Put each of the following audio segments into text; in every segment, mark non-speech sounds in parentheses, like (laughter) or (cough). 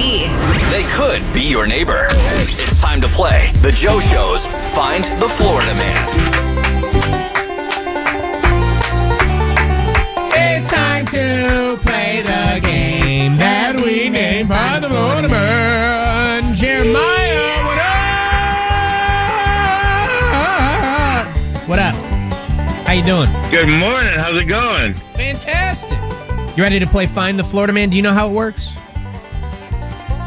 D. They could be your neighbor. It's time to play the Joe Show's Find the Florida Man. It's time to play the game that we named Find the Florida Man. Jeremiah, what up? What up? How you doing? Good morning. How's it going? Fantastic. You ready to play Find the Florida Man? Do you know how it works?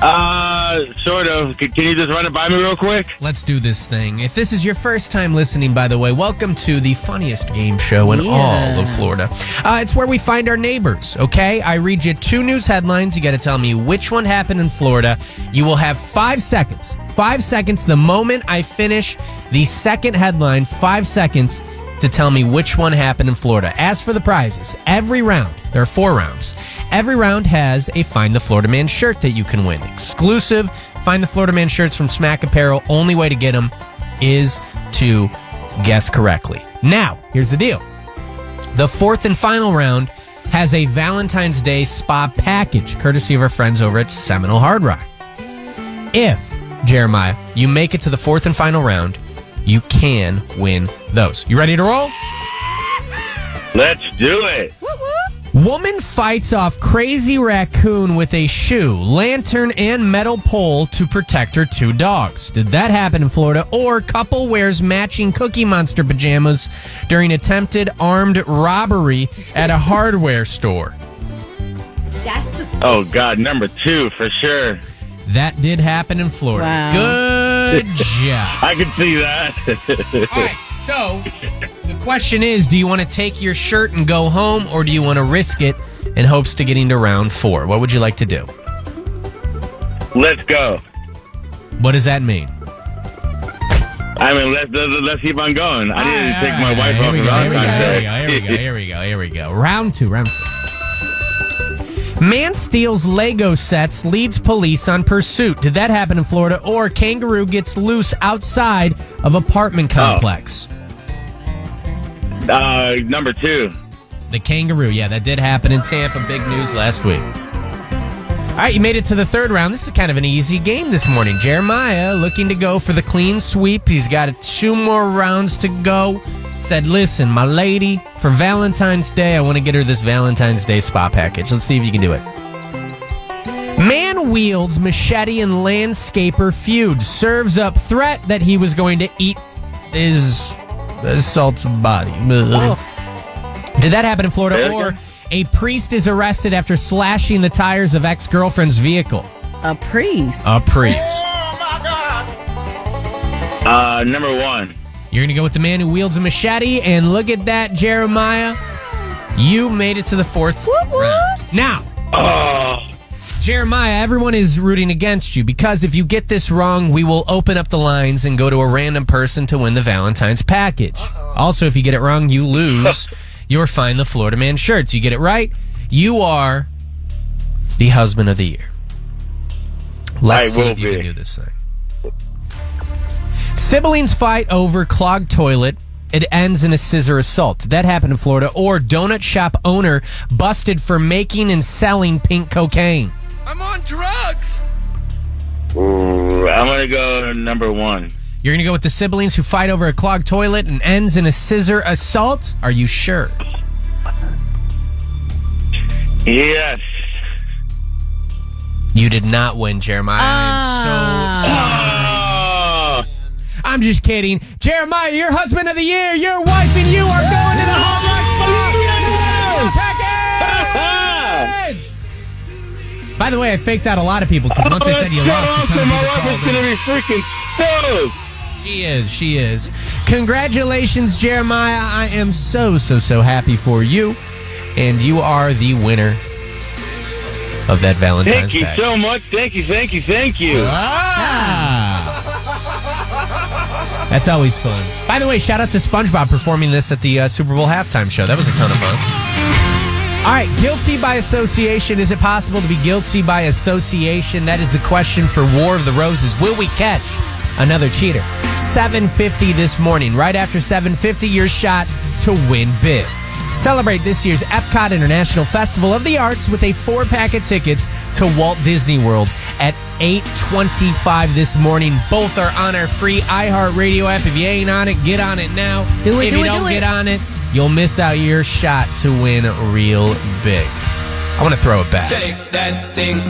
Uh, sort of. C- Can you just run it by me real quick? Let's do this thing. If this is your first time listening, by the way, welcome to the funniest game show in all of Florida. Uh, it's where we find our neighbors, okay? I read you two news headlines. You got to tell me which one happened in Florida. You will have five seconds. Five seconds the moment I finish the second headline, five seconds to tell me which one happened in Florida. As for the prizes, every round, there are four rounds. Every round has a Find the Florida Man shirt that you can win. Exclusive Find the Florida Man shirts from Smack Apparel. Only way to get them is to guess correctly. Now, here's the deal. The fourth and final round has a Valentine's Day spa package, courtesy of our friends over at Seminole Hard Rock. If, Jeremiah, you make it to the fourth and final round, you can win those. You ready to roll? Let's do it. Woman fights off crazy raccoon with a shoe, lantern, and metal pole to protect her two dogs. Did that happen in Florida? Or couple wears matching Cookie Monster pajamas during attempted armed robbery at a hardware store? That's suspicious. Oh God, number two for sure. That did happen in Florida. Wow. Good (laughs) job. I can see that. All right, so the question is do you want to take your shirt and go home, or do you want to risk it in hopes to getting to round four? What would you like to do? let's go. What does that mean? I mean, let's let's, let's keep on going. I need to take my wife off we of go, here we go, here we go, here we go, here we go, here we go. Round two, round two. Man steals Lego sets, leads police on pursuit. Did that happen in Florida? Or kangaroo gets loose outside of apartment complex? Uh, number two. The kangaroo, yeah, that did happen in Tampa. Big news last week. All right, you made it to the third round. This is kind of an easy game this morning. Jeremiah looking to go for the clean sweep. He's got two more rounds to go. Said, listen, my lady, for Valentine's Day, I want to get her this Valentine's Day spa package. Let's see if you can do it. Man wields machete and landscaper feud. Serves up threat that he was going to eat his assault's body. Did that happen in Florida? Say Or a priest is arrested after slashing the tires of ex girlfriend's vehicle. A priest. A priest. Oh, my God. Uh, number one. You're going to go with the man who wields a machete, and look at that, Jeremiah. You made it to the fourth round. Now, Oh, Jeremiah, everyone is rooting against you because if you get this wrong, we will open up the lines and go to a random person to win the Valentine's package. Also, if you get it wrong, you lose (laughs) your Find the Florida Man shirts. You get it right, you are the husband of the year. Let's I see will if you be. can do this thing. Siblings fight over clogged toilet. It ends in a scissor assault. That happened in Florida. Or donut shop owner busted for making and selling pink cocaine. I'm on drugs. Ooh, I'm gonna go number one. You're going to go with the siblings who fight over a clogged toilet and ends in a scissor assault? Are you sure? Yes. You did not win, Jeremiah. I'm so ah. sorry. I'm just kidding. Jeremiah, your husband of the year, your wife and you are going to the Hallmark package. By the way, I faked out a lot of people because once I said you lost, ton of my wife is gonna be freaking stoked. She is. She is. Congratulations, Jeremiah. I am so, so, so happy for you. And you are the winner of that Valentine's Thank you pack. so much. Thank you. Thank you. Thank you. Ah. That's always fun. By the way, shout out to SpongeBob performing this at the uh, Super Bowl halftime show. That was a ton of fun. All right, guilty by association. Is it possible to be guilty by association? That is the question for War of the Roses. Will we catch another cheater? 750 this morning. Right after 750, your shot to win big. Celebrate this year's Epcot International Festival of the Arts with a four pack of tickets to Walt Disney World at 8:25 this morning. Both are on our free iHeartRadio app. If you ain't on it, get on it now. Do it, If do you it, don't do get it. on it, you'll miss out your shot to win real big. I want to throw it back. Shake that thing.